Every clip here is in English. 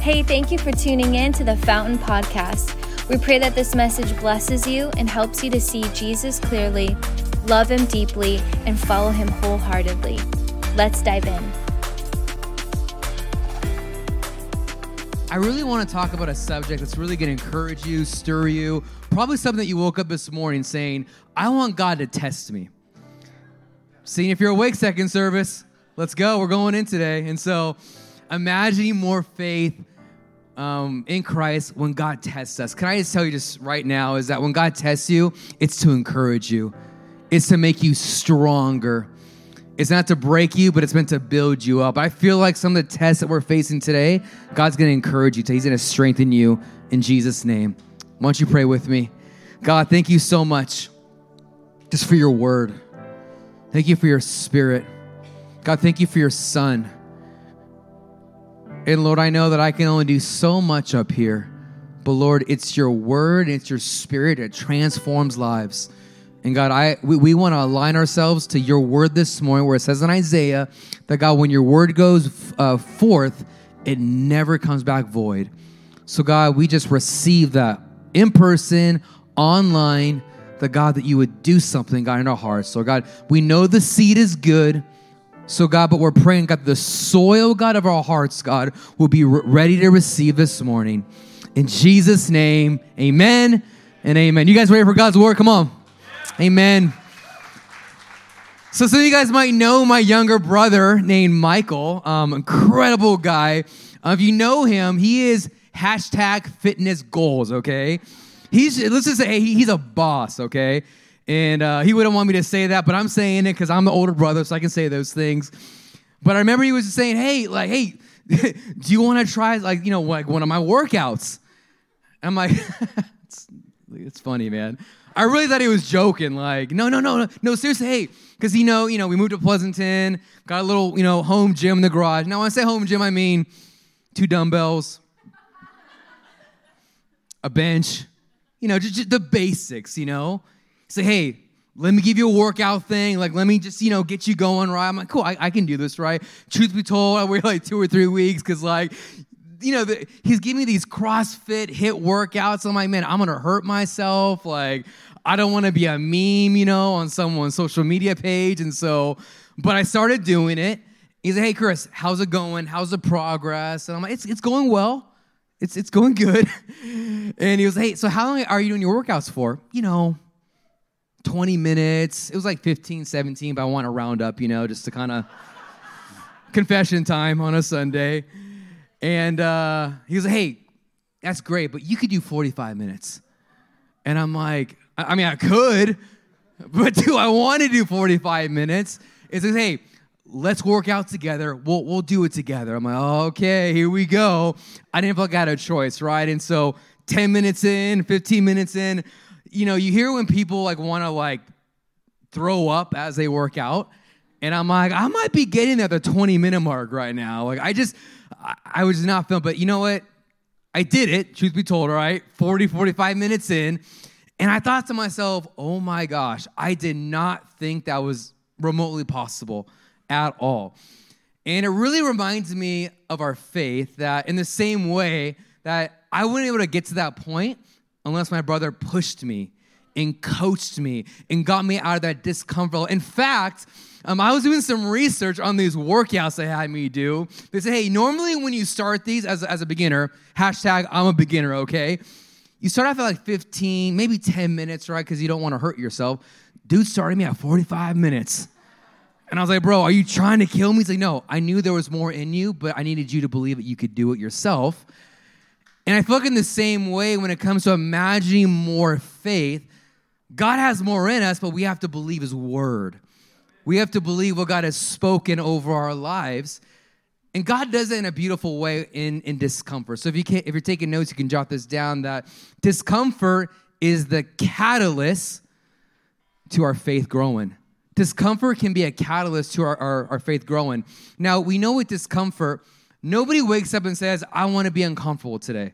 Hey, thank you for tuning in to the Fountain Podcast. We pray that this message blesses you and helps you to see Jesus clearly, love him deeply, and follow him wholeheartedly. Let's dive in. I really want to talk about a subject that's really going to encourage you, stir you. Probably something that you woke up this morning saying, I want God to test me. Seeing if you're awake, second service. Let's go. We're going in today. And so, imagining more faith um, in Christ when God tests us. Can I just tell you just right now is that when God tests you, it's to encourage you, it's to make you stronger. It's not to break you, but it's meant to build you up. I feel like some of the tests that we're facing today, God's going to encourage you. He's going to strengthen you in Jesus' name. Why don't you pray with me? God, thank you so much just for your word. Thank you for your spirit. God, thank you for your son. And Lord, I know that I can only do so much up here. But Lord, it's your word, it's your spirit that transforms lives. And God, I we, we want to align ourselves to your word this morning, where it says in Isaiah that God, when your word goes uh, forth, it never comes back void. So God, we just receive that in person, online, the God that you would do something, God, in our hearts. So God, we know the seed is good. So God, but we're praying, God, the soil, God, of our hearts, God, will be re- ready to receive this morning. In Jesus' name, amen and amen. You guys ready for God's word? Come on. Amen. So some of you guys might know my younger brother named Michael, um, incredible guy. Uh, if you know him, he is hashtag fitness goals, okay? He's, let's just say he's a boss, okay? And uh, he wouldn't want me to say that, but I'm saying it because I'm the older brother, so I can say those things. But I remember he was saying, hey, like, hey, do you want to try, like, you know, like one of my workouts? I'm like, it's, it's funny, man. I really thought he was joking. Like, no, no, no, no, no. Seriously, hey, because you know, you know, we moved to Pleasanton, got a little, you know, home gym in the garage. Now, when I say home gym, I mean two dumbbells, a bench, you know, just, just the basics. You know, say, hey, let me give you a workout thing. Like, let me just, you know, get you going, right? I'm like, cool, I, I can do this, right? Truth be told, I wait like two or three weeks because, like, you know, the, he's giving me these CrossFit HIIT workouts. I'm like, man, I'm gonna hurt myself. Like, I don't want to be a meme, you know, on someone's social media page. And so, but I started doing it. He's like, hey, Chris, how's it going? How's the progress? And I'm like, it's, it's going well. It's, it's going good. and he was, hey, so how long are you doing your workouts for? You know, 20 minutes. It was like 15, 17, but I want to round up, you know, just to kind of confession time on a Sunday. And uh, he was like, hey, that's great, but you could do 45 minutes. And I'm like, I mean, I could, but do I want to do 45 minutes? It says, hey, let's work out together. We'll, we'll do it together. I'm like, okay, here we go. I didn't feel like I had a choice, right? And so 10 minutes in, 15 minutes in, you know, you hear when people like want to like throw up as they work out. And I'm like, I might be getting at the 20 minute mark right now. Like, I just, I, I was not feeling, but you know what? I did it, truth be told, all right? 40, 45 minutes in. And I thought to myself, oh my gosh, I did not think that was remotely possible at all. And it really reminds me of our faith that, in the same way, that I wouldn't able to get to that point unless my brother pushed me and coached me and got me out of that discomfort. In fact, um, I was doing some research on these workouts they had me do. They say, hey, normally when you start these as, as a beginner, hashtag I'm a beginner, okay? You start off at like 15, maybe 10 minutes, right? Because you don't want to hurt yourself. Dude started me at 45 minutes. And I was like, bro, are you trying to kill me? He's like, no, I knew there was more in you, but I needed you to believe that you could do it yourself. And I feel like in the same way, when it comes to imagining more faith, God has more in us, but we have to believe His word. We have to believe what God has spoken over our lives. And God does it in a beautiful way in, in discomfort. So if you can if you're taking notes, you can jot this down that discomfort is the catalyst to our faith growing. Discomfort can be a catalyst to our, our, our faith growing. Now, we know with discomfort, nobody wakes up and says, I want to be uncomfortable today.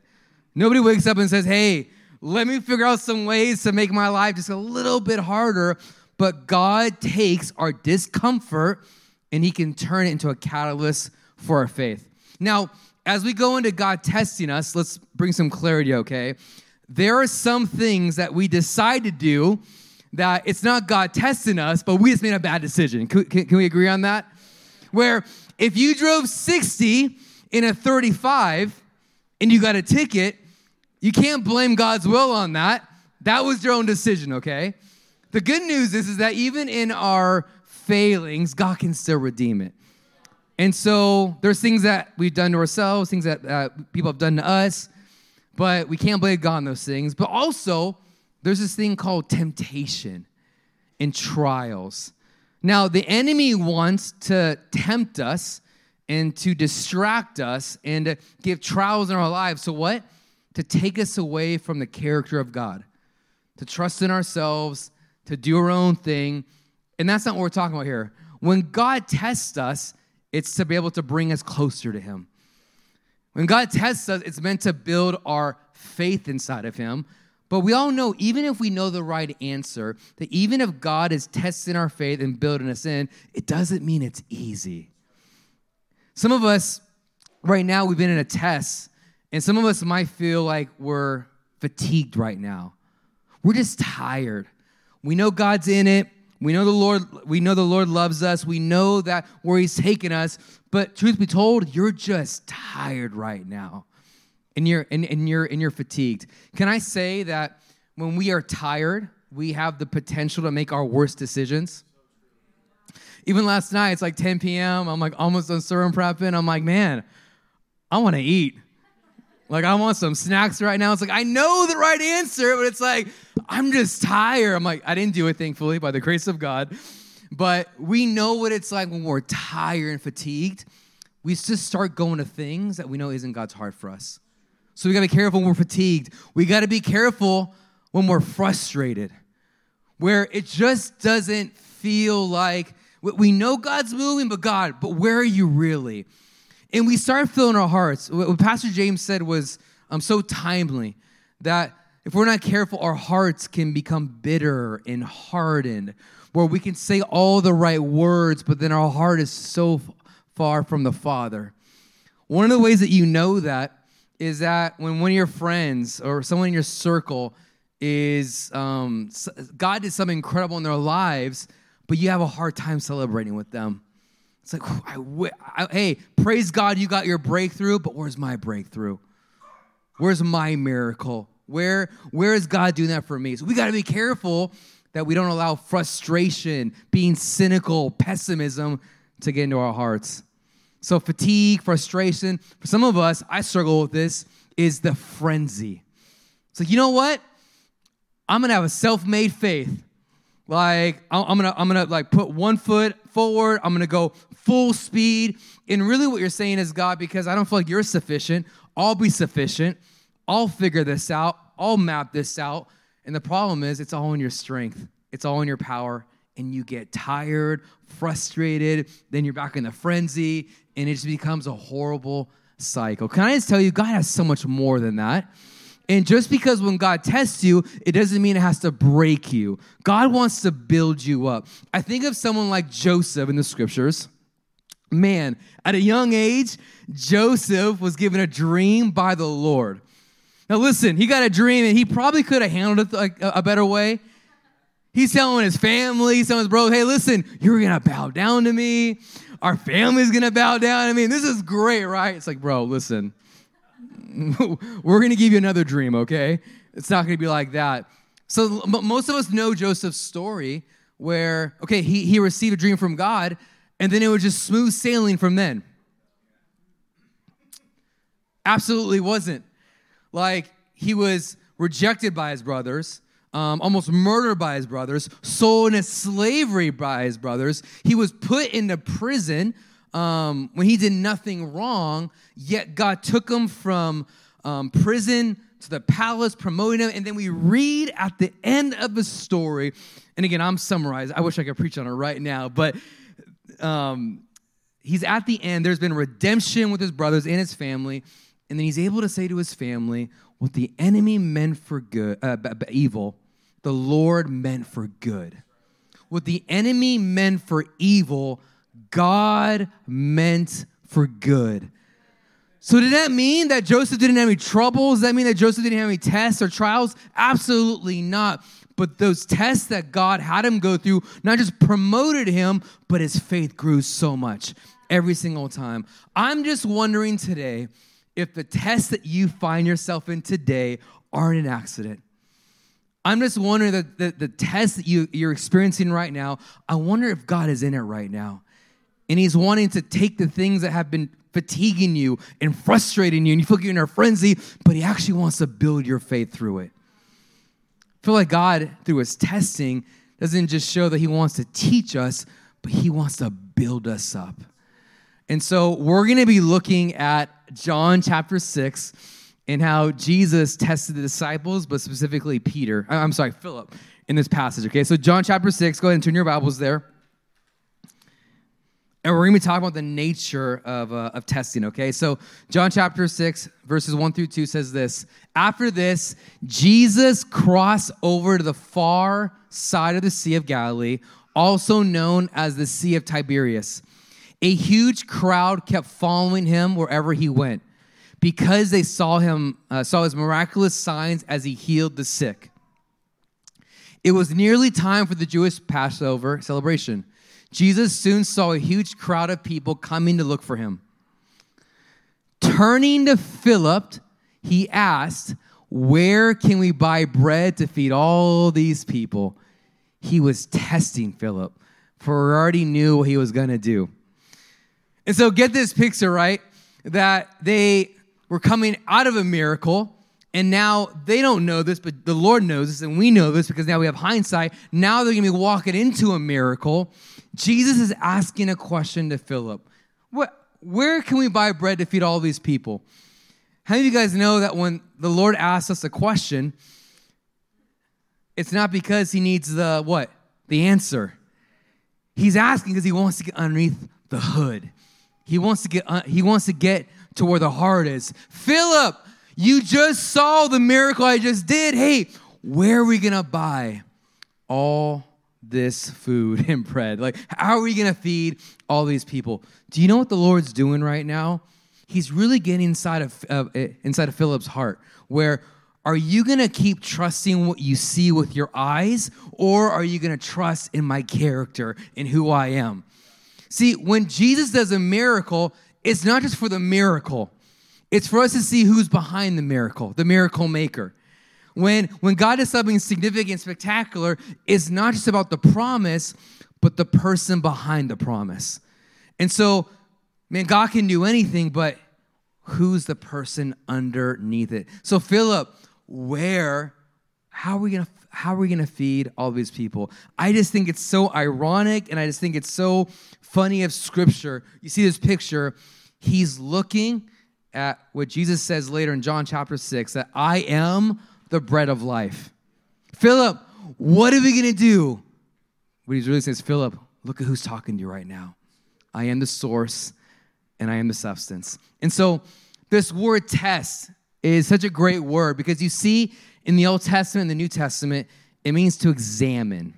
Nobody wakes up and says, Hey, let me figure out some ways to make my life just a little bit harder. But God takes our discomfort and He can turn it into a catalyst for our faith. Now, as we go into God testing us, let's bring some clarity, okay? There are some things that we decide to do that it's not God testing us, but we just made a bad decision. Can, can, can we agree on that? Where if you drove 60 in a 35 and you got a ticket, you can't blame God's will on that. That was your own decision, okay? The good news is, is that even in our failings, God can still redeem it. And so there's things that we've done to ourselves, things that uh, people have done to us, but we can't blame God on those things. But also, there's this thing called temptation and trials. Now, the enemy wants to tempt us and to distract us and to give trials in our lives. So, what? To take us away from the character of God, to trust in ourselves, to do our own thing. And that's not what we're talking about here. When God tests us, it's to be able to bring us closer to Him. When God tests us, it's meant to build our faith inside of Him. But we all know, even if we know the right answer, that even if God is testing our faith and building us in, it doesn't mean it's easy. Some of us, right now, we've been in a test, and some of us might feel like we're fatigued right now. We're just tired. We know God's in it. We know the Lord, we know the Lord loves us. We know that where He's taking us. But truth be told, you're just tired right now. And you're and, and you're and you're fatigued. Can I say that when we are tired, we have the potential to make our worst decisions? Even last night, it's like 10 p.m. I'm like almost done sermon prepping. I'm like, man, I want to eat. Like, I want some snacks right now. It's like, I know the right answer, but it's like, I'm just tired. I'm like, I didn't do it, thankfully, by the grace of God. But we know what it's like when we're tired and fatigued. We just start going to things that we know isn't God's heart for us. So we got to be careful when we're fatigued. We got to be careful when we're frustrated, where it just doesn't feel like we know God's moving, but God, but where are you really? And we start filling our hearts. What Pastor James said was um, so timely that if we're not careful, our hearts can become bitter and hardened, where we can say all the right words, but then our heart is so far from the Father. One of the ways that you know that is that when one of your friends or someone in your circle is, um, God did something incredible in their lives, but you have a hard time celebrating with them. It's like, I, I, hey, praise God you got your breakthrough, but where's my breakthrough? Where's my miracle? Where, where is God doing that for me? So we got to be careful that we don't allow frustration, being cynical, pessimism to get into our hearts. So, fatigue, frustration, for some of us, I struggle with this, is the frenzy. It's like, you know what? I'm gonna have a self made faith. Like I'm gonna I'm gonna like put one foot forward. I'm gonna go full speed. And really, what you're saying is God, because I don't feel like you're sufficient. I'll be sufficient. I'll figure this out. I'll map this out. And the problem is, it's all in your strength. It's all in your power. And you get tired, frustrated. Then you're back in the frenzy, and it just becomes a horrible cycle. Can I just tell you, God has so much more than that. And just because when God tests you, it doesn't mean it has to break you. God wants to build you up. I think of someone like Joseph in the scriptures. Man, at a young age, Joseph was given a dream by the Lord. Now, listen, he got a dream and he probably could have handled it like a better way. He's telling his family, telling his bro, hey, listen, you're gonna bow down to me. Our family's gonna bow down I mean, this is great, right? It's like, bro, listen, we're to give you another dream, okay? It's not to be like that. So most of us know Joseph's story where, okay, he, he received a dream from God, and then it was just smooth sailing from then. Absolutely wasn't. Like, he was rejected by his brothers, um, almost murdered by his brothers, sold into slavery by his brothers. He was put into prison um, when he did nothing wrong, yet God took him from um, prison to the palace, promoting him. And then we read at the end of the story, and again, I'm summarizing. I wish I could preach on it right now, but um, he's at the end. There's been redemption with his brothers and his family. And then he's able to say to his family, What the enemy meant for good, uh, evil, the Lord meant for good. What the enemy meant for evil, God meant for good. So, did that mean that Joseph didn't have any troubles? Does that mean that Joseph didn't have any tests or trials? Absolutely not. But those tests that God had him go through not just promoted him, but his faith grew so much every single time. I'm just wondering today if the tests that you find yourself in today aren't an accident. I'm just wondering that the, the test that you, you're experiencing right now, I wonder if God is in it right now. And He's wanting to take the things that have been fatiguing you and frustrating you, and you feel like you're in a frenzy, but He actually wants to build your faith through it. I feel like God, through His testing, doesn't just show that He wants to teach us, but He wants to build us up. And so we're going to be looking at John chapter 6 and how Jesus tested the disciples, but specifically Peter. I'm sorry, Philip, in this passage. Okay, so John chapter 6, go ahead and turn your Bibles there. And we're going to be talking about the nature of, uh, of testing, okay? So, John chapter 6, verses 1 through 2 says this After this, Jesus crossed over to the far side of the Sea of Galilee, also known as the Sea of Tiberias. A huge crowd kept following him wherever he went because they saw him, uh, saw his miraculous signs as he healed the sick. It was nearly time for the Jewish Passover celebration. Jesus soon saw a huge crowd of people coming to look for him. Turning to Philip, he asked, Where can we buy bread to feed all these people? He was testing Philip, for he already knew what he was going to do. And so, get this picture, right? That they were coming out of a miracle, and now they don't know this, but the Lord knows this, and we know this because now we have hindsight. Now they're to be walking into a miracle. Jesus is asking a question to Philip. What, where can we buy bread to feed all these people? How many of you guys know that when the Lord asks us a question, it's not because he needs the what? The answer. He's asking because he wants to get underneath the hood. He wants to get uh, he wants to get to where the heart is. Philip, you just saw the miracle I just did. Hey, where are we going to buy all this food and bread? Like, how are we going to feed all these people? Do you know what the Lord's doing right now? He's really getting inside of uh, inside of Philip's heart, where are you going to keep trusting what you see with your eyes, or are you going to trust in my character and who I am? See, when Jesus does a miracle, it's not just for the miracle, it's for us to see who's behind the miracle, the miracle maker. When, when God is something significant, spectacular, it's not just about the promise, but the person behind the promise. And so, man, God can do anything, but who's the person underneath it? So, Philip, where, how are we gonna how are we gonna feed all these people? I just think it's so ironic and I just think it's so funny of scripture. You see this picture, he's looking at what Jesus says later in John chapter 6 that I am the bread of life. Philip, what are we going to do? What he's really saying is, Philip, look at who's talking to you right now. I am the source and I am the substance. And so, this word test is such a great word because you see in the Old Testament and the New Testament, it means to examine.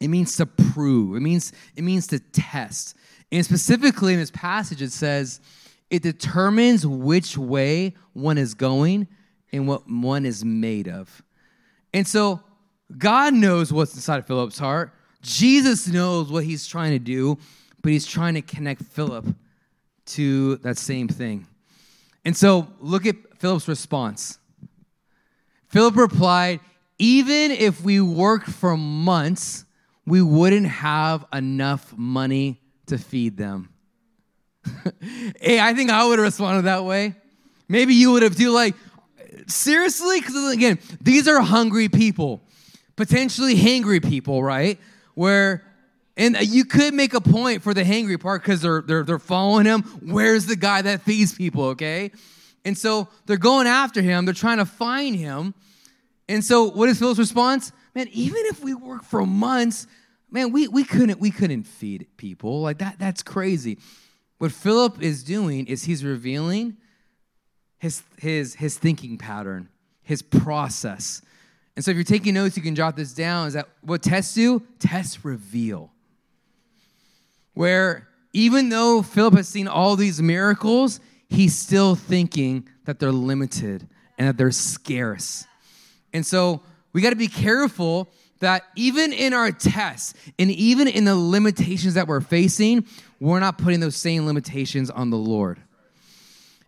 It means to prove. It means it means to test. And specifically in this passage, it says it determines which way one is going and what one is made of. And so God knows what's inside of Philip's heart. Jesus knows what he's trying to do, but he's trying to connect Philip to that same thing. And so look at Philip's response. Philip replied, Even if we worked for months, we wouldn't have enough money to feed them. hey, I think I would have responded that way. Maybe you would have too, like, seriously? Because again, these are hungry people, potentially hangry people, right? Where and you could make a point for the hangry part because they're, they're, they're following him. Where's the guy that feeds people, okay? And so they're going after him. They're trying to find him. And so what is Phil's response? Man, even if we work for months, man, we, we couldn't we couldn't feed people. Like that, that's crazy. What Philip is doing is he's revealing his his his thinking pattern, his process. And so if you're taking notes, you can jot this down. Is that what tests do? Tests reveal. Where even though Philip has seen all these miracles, he's still thinking that they're limited and that they're scarce. And so we got to be careful that even in our tests and even in the limitations that we're facing, we're not putting those same limitations on the Lord.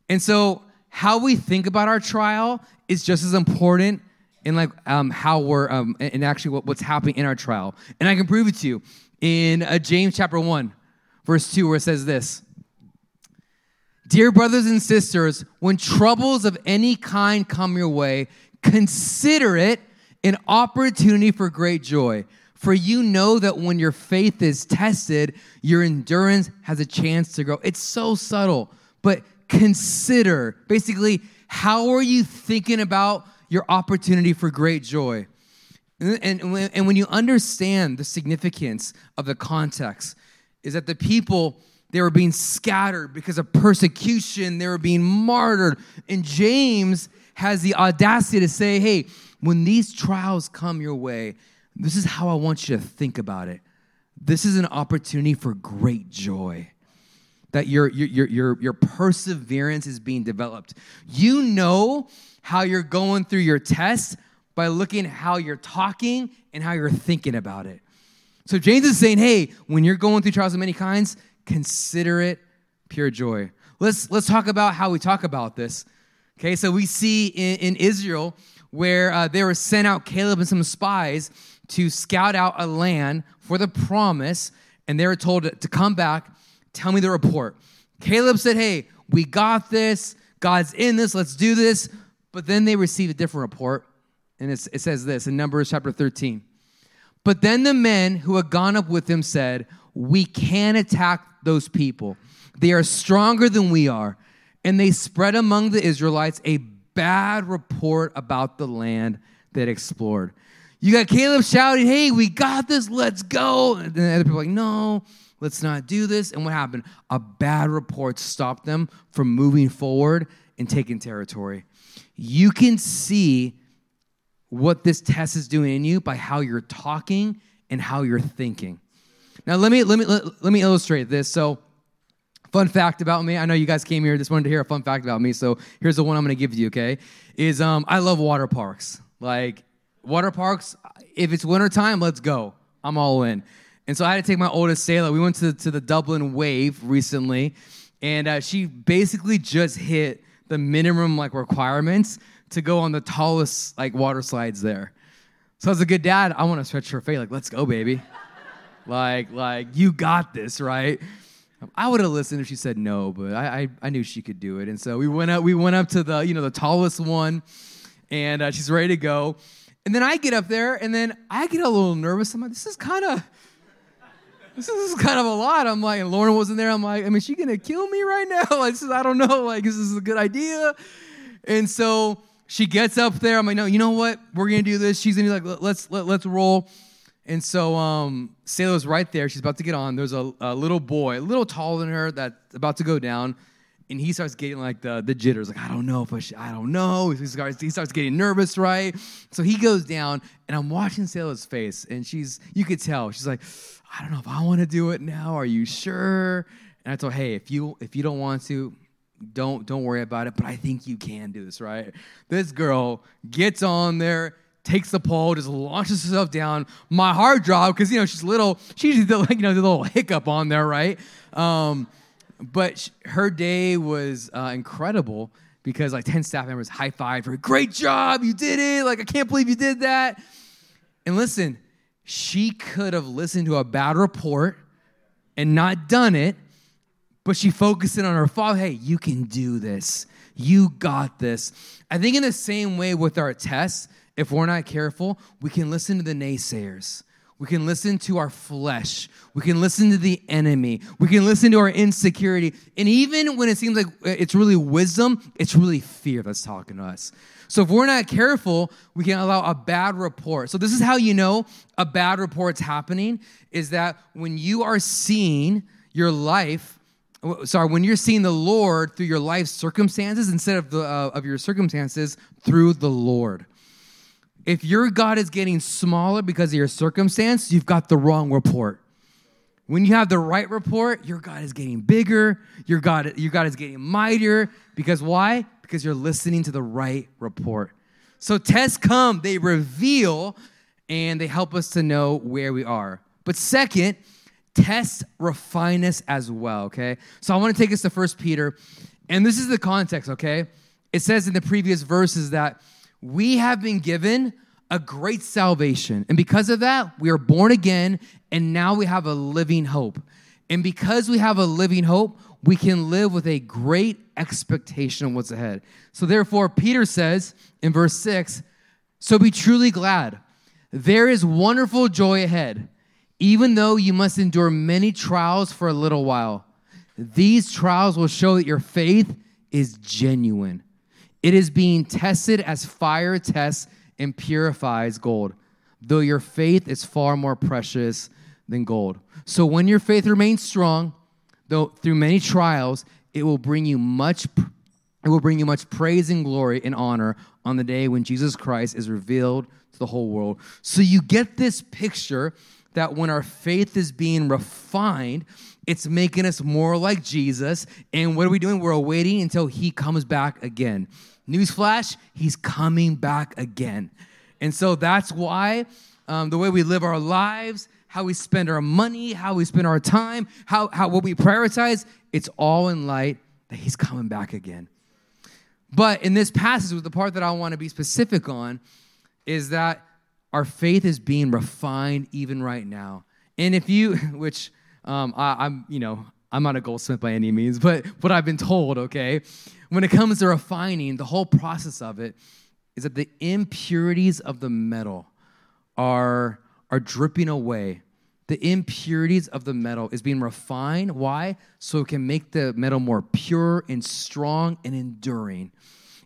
And so, how we think about our trial is just as important in like um, how we're um, and actually what, what's happening in our trial. And I can prove it to you in uh, James chapter one, verse two, where it says this. Dear brothers and sisters, when troubles of any kind come your way, consider it an opportunity for great joy. For you know that when your faith is tested, your endurance has a chance to grow. It's so subtle, but consider basically, how are you thinking about your opportunity for great joy? And, and, and when you understand the significance of the context, is that the people they were being scattered because of persecution, they were being martyred. And James has the audacity to say, hey, when these trials come your way, this is how I want you to think about it. This is an opportunity for great joy. That your, your, your, your perseverance is being developed. You know how you're going through your test by looking at how you're talking and how you're thinking about it. So James is saying, hey, when you're going through trials of many kinds, consider it pure joy. Let's let's talk about how we talk about this. Okay, so we see in, in Israel where uh, they were sent out Caleb and some spies to scout out a land for the promise, and they were told to, come back, tell me the report. Caleb said, Hey, we got this, God's in this, let's do this. But then they received a different report, and it says this in Numbers chapter 13. But then the men who had gone up with him said, We can attack those people. They are stronger than we are. And they spread among the Israelites a bad report about the land that explored. You got Caleb shouting, Hey, we got this, let's go. And then other people like, No, let's not do this. And what happened? A bad report stopped them from moving forward and taking territory. You can see what this test is doing in you by how you're talking and how you're thinking. Now, let me, let me, let, let me illustrate this. So, fun fact about me. I know you guys came here just wanted to hear a fun fact about me. So here's the one I'm going to give you. Okay, is um I love water parks. Like water parks. If it's wintertime, let's go. I'm all in. And so I had to take my oldest Selah. We went to to the Dublin Wave recently, and uh, she basically just hit the minimum like requirements to go on the tallest like water slides there. So as a good dad, I want to stretch her faith. like, let's go, baby. like, like you got this, right? I would have listened if she said no, but I, I, I, knew she could do it. And so we went up, we went up to the, you know, the tallest one, and uh, she's ready to go. And then I get up there, and then I get a little nervous. I'm like, this is kind of, this is kind of a lot. I'm like, and Lauren wasn't there. I'm like, I mean, she gonna kill me right now? Like, I don't know. Like, this is this a good idea? And so she gets up there. I'm like, no, you know what? We're gonna do this. She's gonna be like, let's let, let's roll. And so um, Selah's right there. She's about to get on. There's a, a, little boy, a little taller than her, that's about to go down. And he starts getting like the, the jitters, like, I don't know if I should, I don't know. He starts, he starts getting nervous, right? So he goes down, and I'm watching Selah's face, and she's, you could tell, she's like, I don't know if I want to do it now. Are you sure? And I told, hey, if you if you don't want to, don't don't worry about it. But I think you can do this, right? This girl gets on there takes the pole, just launches herself down. My heart dropped because you know she's little. She's the like you know the little hiccup on there, right? Um, but she, her day was uh, incredible because like ten staff members high fived her. Great job, you did it! Like I can't believe you did that. And listen, she could have listened to a bad report and not done it, but she focused in on her father. Hey, you can do this. You got this. I think in the same way with our tests, if we're not careful, we can listen to the naysayers. We can listen to our flesh. We can listen to the enemy. We can listen to our insecurity. And even when it seems like it's really wisdom, it's really fear that's talking to us. So if we're not careful, we can allow a bad report. So this is how you know a bad report's happening is that when you are seeing your life sorry when you're seeing the lord through your life circumstances instead of the uh, of your circumstances through the lord if your God is getting smaller because of your circumstance, you've got the wrong report. When you have the right report, your God is getting bigger, your God, your God is getting mightier. Because why? Because you're listening to the right report. So tests come, they reveal, and they help us to know where we are. But second, tests refine us as well, okay? So I want to take us to First Peter, and this is the context, okay? It says in the previous verses that we have been given a great salvation. And because of that, we are born again, and now we have a living hope. And because we have a living hope, we can live with a great expectation of what's ahead. So, therefore, Peter says in verse 6 So be truly glad. There is wonderful joy ahead, even though you must endure many trials for a little while. These trials will show that your faith is genuine. It is being tested as fire tests and purifies gold, though your faith is far more precious than gold. So when your faith remains strong, though through many trials, it will bring you much it will bring you much praise and glory and honor on the day when Jesus Christ is revealed to the whole world. So you get this picture that when our faith is being refined, it's making us more like Jesus. And what are we doing? We're awaiting until he comes back again. Newsflash, he's coming back again. And so that's why um, the way we live our lives, how we spend our money, how we spend our time, how, how what we prioritize, it's all in light that he's coming back again. But in this passage, with the part that I want to be specific on is that our faith is being refined even right now. And if you, which um, I, I'm, you know, I'm not a goldsmith by any means, but what I've been told, okay, when it comes to refining, the whole process of it is that the impurities of the metal are, are dripping away. The impurities of the metal is being refined. Why? So it can make the metal more pure and strong and enduring.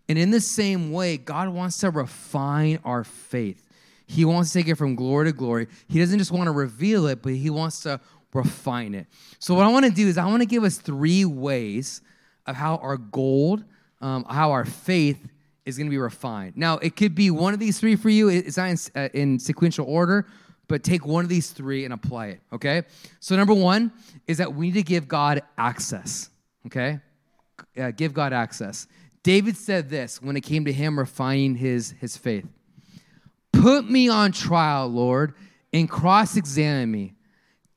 And in the same way, God wants to refine our faith. He wants to take it from glory to glory. He doesn't just want to reveal it, but He wants to refine it. So, what I want to do is, I want to give us three ways of how our gold, um, how our faith is going to be refined. Now, it could be one of these three for you. It's not in, uh, in sequential order, but take one of these three and apply it, okay? So, number one is that we need to give God access, okay? Uh, give God access. David said this when it came to him refining his, his faith Put me on trial, Lord, and cross examine me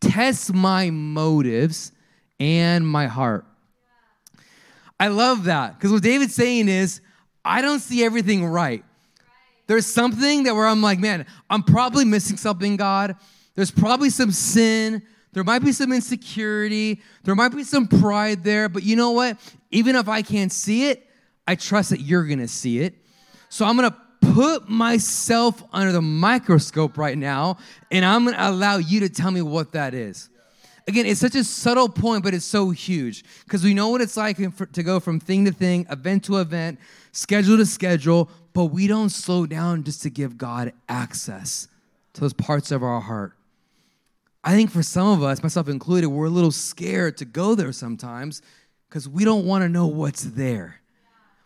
test my motives and my heart. I love that because what David's saying is, I don't see everything right. There's something that where I'm like, man, I'm probably missing something, God. There's probably some sin. There might be some insecurity. There might be some pride there. But you know what? Even if I can't see it, I trust that you're going to see it. So I'm going to put myself under the microscope right now, and I'm gonna allow you to tell me what that is. Again, it's such a subtle point, but it's so huge because we know what it's like to go from thing to thing, event to event, schedule to schedule, but we don't slow down just to give God access to those parts of our heart. I think for some of us, myself included, we're a little scared to go there sometimes because we don't want to know what's there.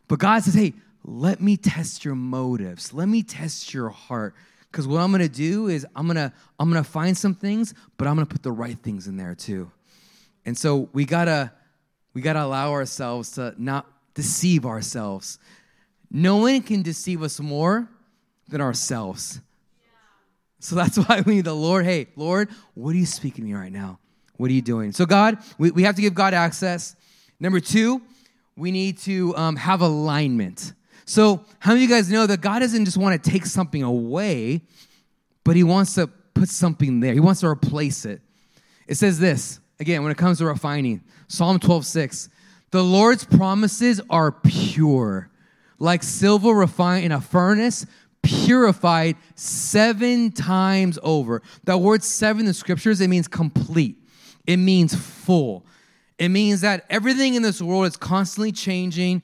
But God says, hey, let me test your motives. Let me test your heart. Because what I'm gonna do is I'm gonna I'm gonna find some things, but I'm gonna put the right things in there too. And so we gotta we gotta allow ourselves to not deceive ourselves. No one can deceive us more than ourselves. So that's why we need the Lord. Hey, Lord, what are you speaking to me right now? What are you doing? So, God, we, we have to give God access. Number two, we need to um, have alignment. So, how many of you guys know that God doesn't just want to take something away, but He wants to put something there? He wants to replace it. It says this again when it comes to refining Psalm 12 6. The Lord's promises are pure, like silver refined in a furnace, purified seven times over. That word seven in the scriptures, it means complete, it means full. It means that everything in this world is constantly changing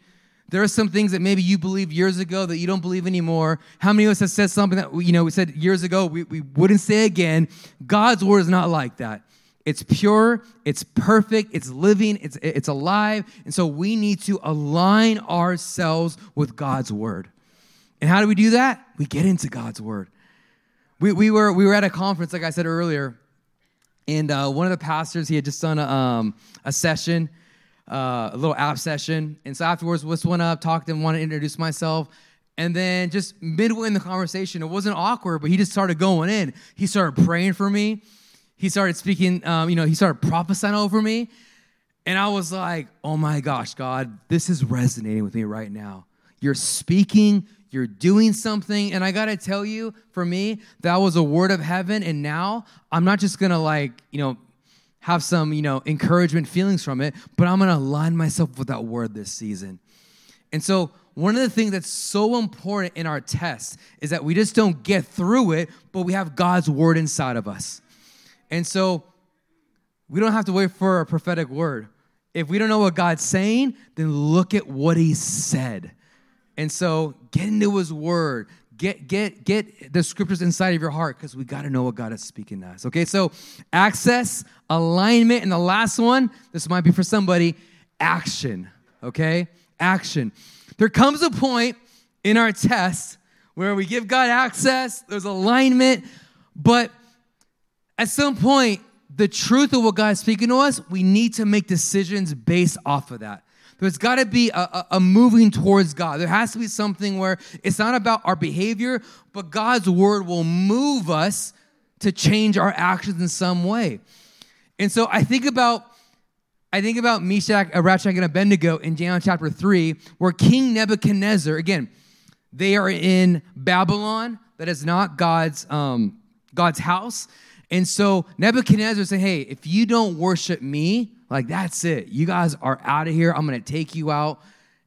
there are some things that maybe you believed years ago that you don't believe anymore. How many of us have said something that you know we said years ago we, we wouldn't say again? God's word is not like that. It's pure, it's perfect, it's living, it's it's alive, and so we need to align ourselves with God's word. And how do we do that? We get into God's word. We, we were we were at a conference, like I said earlier, and uh, one of the pastors he had just done a, um, a session, uh, a little app session, and so afterwards, just went up, talked to him, wanted to introduce myself. And then just midway in the conversation, it wasn't awkward, but he just started going in. He started praying for me. He started speaking, um, you know, he started prophesying over me. And I was like, oh my gosh, God, this is resonating with me right now. You're speaking, you're doing something. And I gotta tell you, for me, that was a word of heaven. And now I'm not just gonna like, you know, have some, you know, encouragement feelings from it, but I'm gonna align myself with that word this season. And so, one of the things that's so important in our test is that we just don't get through it, but we have God's word inside of us. And so, we don't have to wait for a prophetic word. If we don't know what God's saying, then look at what He said. And so get into His Word. Get get get the scriptures inside of your heart because we got to know what God is speaking to us. Okay, so access, alignment, and the last one. This might be for somebody. Action. Okay, action. There comes a point in our test where we give God access. There's alignment, but at some point the truth of what God is speaking to us, we need to make decisions based off of that. There's got to be a, a, a, moving towards God. There has to be something where it's not about our behavior, but God's word will move us to change our actions in some way. And so I think about I think about Meshach, Shadrach, and Abednego in Daniel chapter 3, where King Nebuchadnezzar, again, they are in Babylon, that is not God's, um, God's house. And so Nebuchadnezzar said, Hey, if you don't worship me, like that's it. You guys are out of here. I'm going to take you out.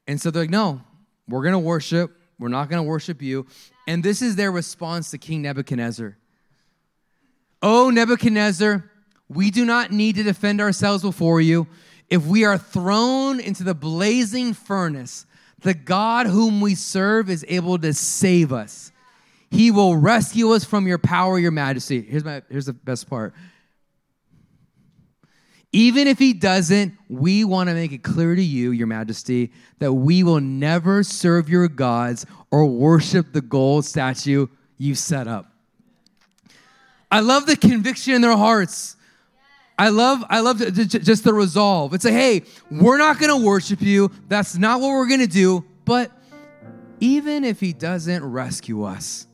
And so they're like, No, we're going to worship. We're not going to worship you. And this is their response to King Nebuchadnezzar. Oh, Nebuchadnezzar, we do not need to defend ourselves before you. If we are thrown into the blazing furnace, the God whom we serve is able to save us. He will rescue us from your power, your majesty. Here's, my, here's the best part. Even if he doesn't, we want to make it clear to you, your majesty, that we will never serve your gods or worship the gold statue you set up. I love the conviction in their hearts. I love, I love just the resolve. It's like, hey, we're not going to worship you. That's not what we're going to do. But even if he doesn't rescue us,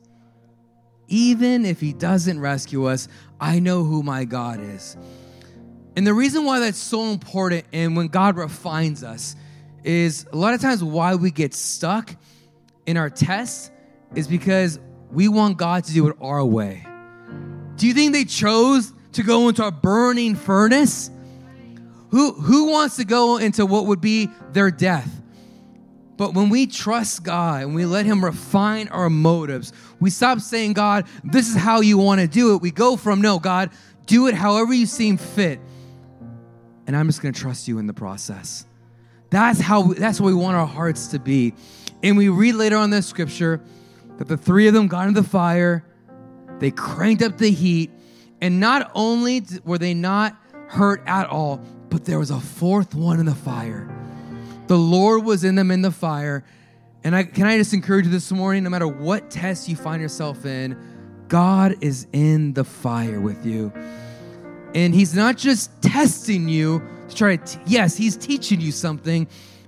even if he doesn't rescue us, I know who my God is. And the reason why that's so important and when God refines us is a lot of times why we get stuck in our tests is because we want God to do it our way. Do you think they chose to go into a burning furnace? Who, who wants to go into what would be their death? But when we trust God and we let Him refine our motives, we stop saying, God, this is how you want to do it. We go from, no, God, do it however you seem fit. And I'm just going to trust you in the process. That's how that's what we want our hearts to be. And we read later on this scripture that the three of them got into the fire, they cranked up the heat, and not only were they not hurt at all, but there was a fourth one in the fire the Lord was in them in the fire. And I, can I just encourage you this morning, no matter what test you find yourself in, God is in the fire with you. And He's not just testing you to try to, t- yes, He's teaching you something,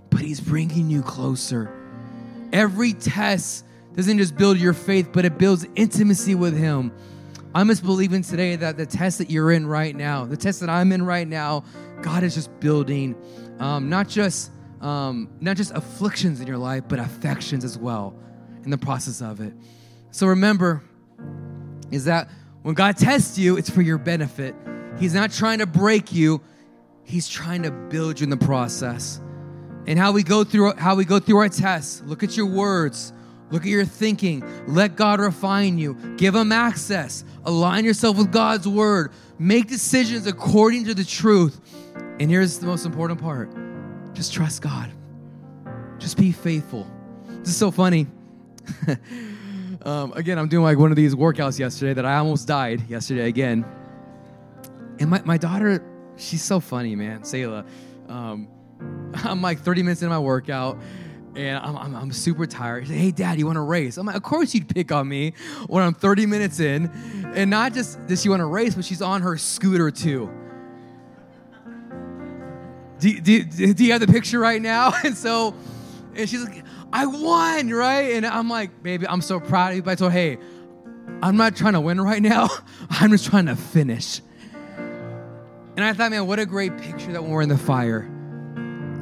but He's bringing you closer. Every test doesn't just build your faith, but it builds intimacy with Him. I'm just believing today that the test that you're in right now, the test that I'm in right now, God is just building um, not just um, not just afflictions in your life, but affections as well in the process of it. So remember, is that when God tests you, it's for your benefit. He's not trying to break you, He's trying to build you in the process. And how we go through how we go through our tests, look at your words, look at your thinking, let God refine you, give him access, align yourself with God's word, make decisions according to the truth. And here's the most important part just trust God. Just be faithful. This is so funny. um, again, I'm doing like one of these workouts yesterday that I almost died yesterday again. And my, my daughter, she's so funny, man, Selah. Um, I'm like 30 minutes into my workout. and I'm, I'm, I'm super tired. Said, hey, dad, you want to race? I'm like, of course you'd pick on me when I'm 30 minutes in. And not just does she want to race, but she's on her scooter too. Do, do, do you have the picture right now? And so, and she's like, I won, right? And I'm like, baby, I'm so proud of you. But I told hey, I'm not trying to win right now. I'm just trying to finish. And I thought, man, what a great picture that when we're in the fire.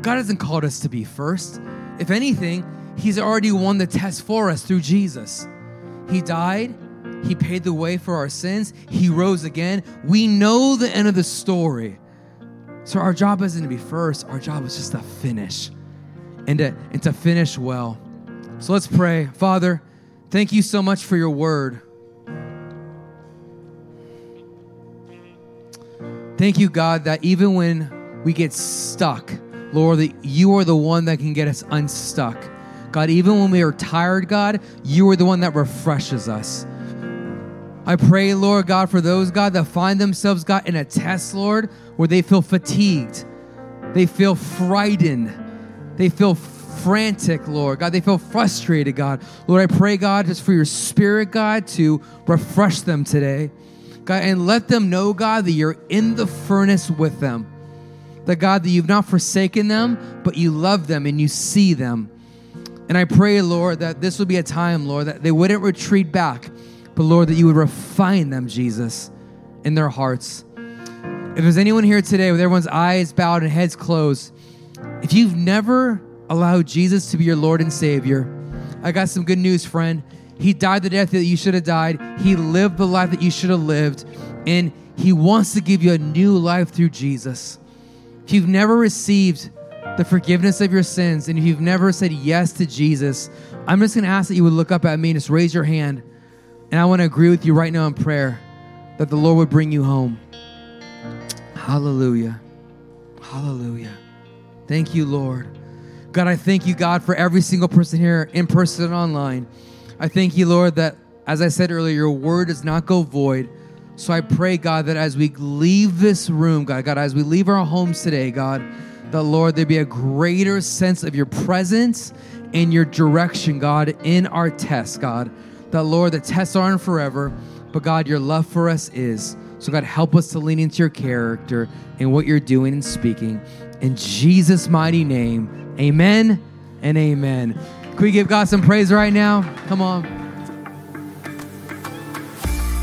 God hasn't called us to be first. If anything, He's already won the test for us through Jesus. He died, He paid the way for our sins, He rose again. We know the end of the story. So our job isn't to be first, our job is just to finish and to, and to finish well. So let's pray. Father, thank you so much for your word. Thank you, God, that even when we get stuck, Lord, that you are the one that can get us unstuck. God, even when we are tired, God, you are the one that refreshes us. I pray, Lord God, for those, God, that find themselves, God, in a test, Lord, where they feel fatigued, they feel frightened, they feel frantic, Lord. God, they feel frustrated, God. Lord, I pray, God, just for your spirit, God, to refresh them today. God, and let them know, God, that you're in the furnace with them. That, God, that you've not forsaken them, but you love them and you see them. And I pray, Lord, that this will be a time, Lord, that they wouldn't retreat back, but, Lord, that you would refine them, Jesus, in their hearts. If there's anyone here today with everyone's eyes bowed and heads closed, if you've never allowed Jesus to be your Lord and Savior, I got some good news, friend. He died the death that you should have died. He lived the life that you should have lived. And He wants to give you a new life through Jesus. If you've never received the forgiveness of your sins and if you've never said yes to Jesus, I'm just going to ask that you would look up at me and just raise your hand. And I want to agree with you right now in prayer that the Lord would bring you home. Hallelujah. Hallelujah. Thank you, Lord. God, I thank you, God, for every single person here in person and online. I thank you, Lord, that as I said earlier, your word does not go void. So I pray, God, that as we leave this room, God, God, as we leave our homes today, God, that Lord, there be a greater sense of your presence and your direction, God, in our tests, God. That Lord, the tests aren't forever, but God, your love for us is. So God, help us to lean into your character and what you're doing and speaking. In Jesus' mighty name, amen and amen. Can we give God some praise right now? Come on.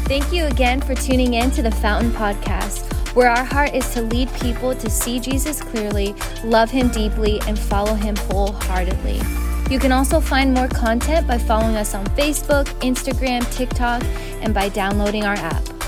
Thank you again for tuning in to the Fountain Podcast, where our heart is to lead people to see Jesus clearly, love him deeply, and follow him wholeheartedly. You can also find more content by following us on Facebook, Instagram, TikTok, and by downloading our app.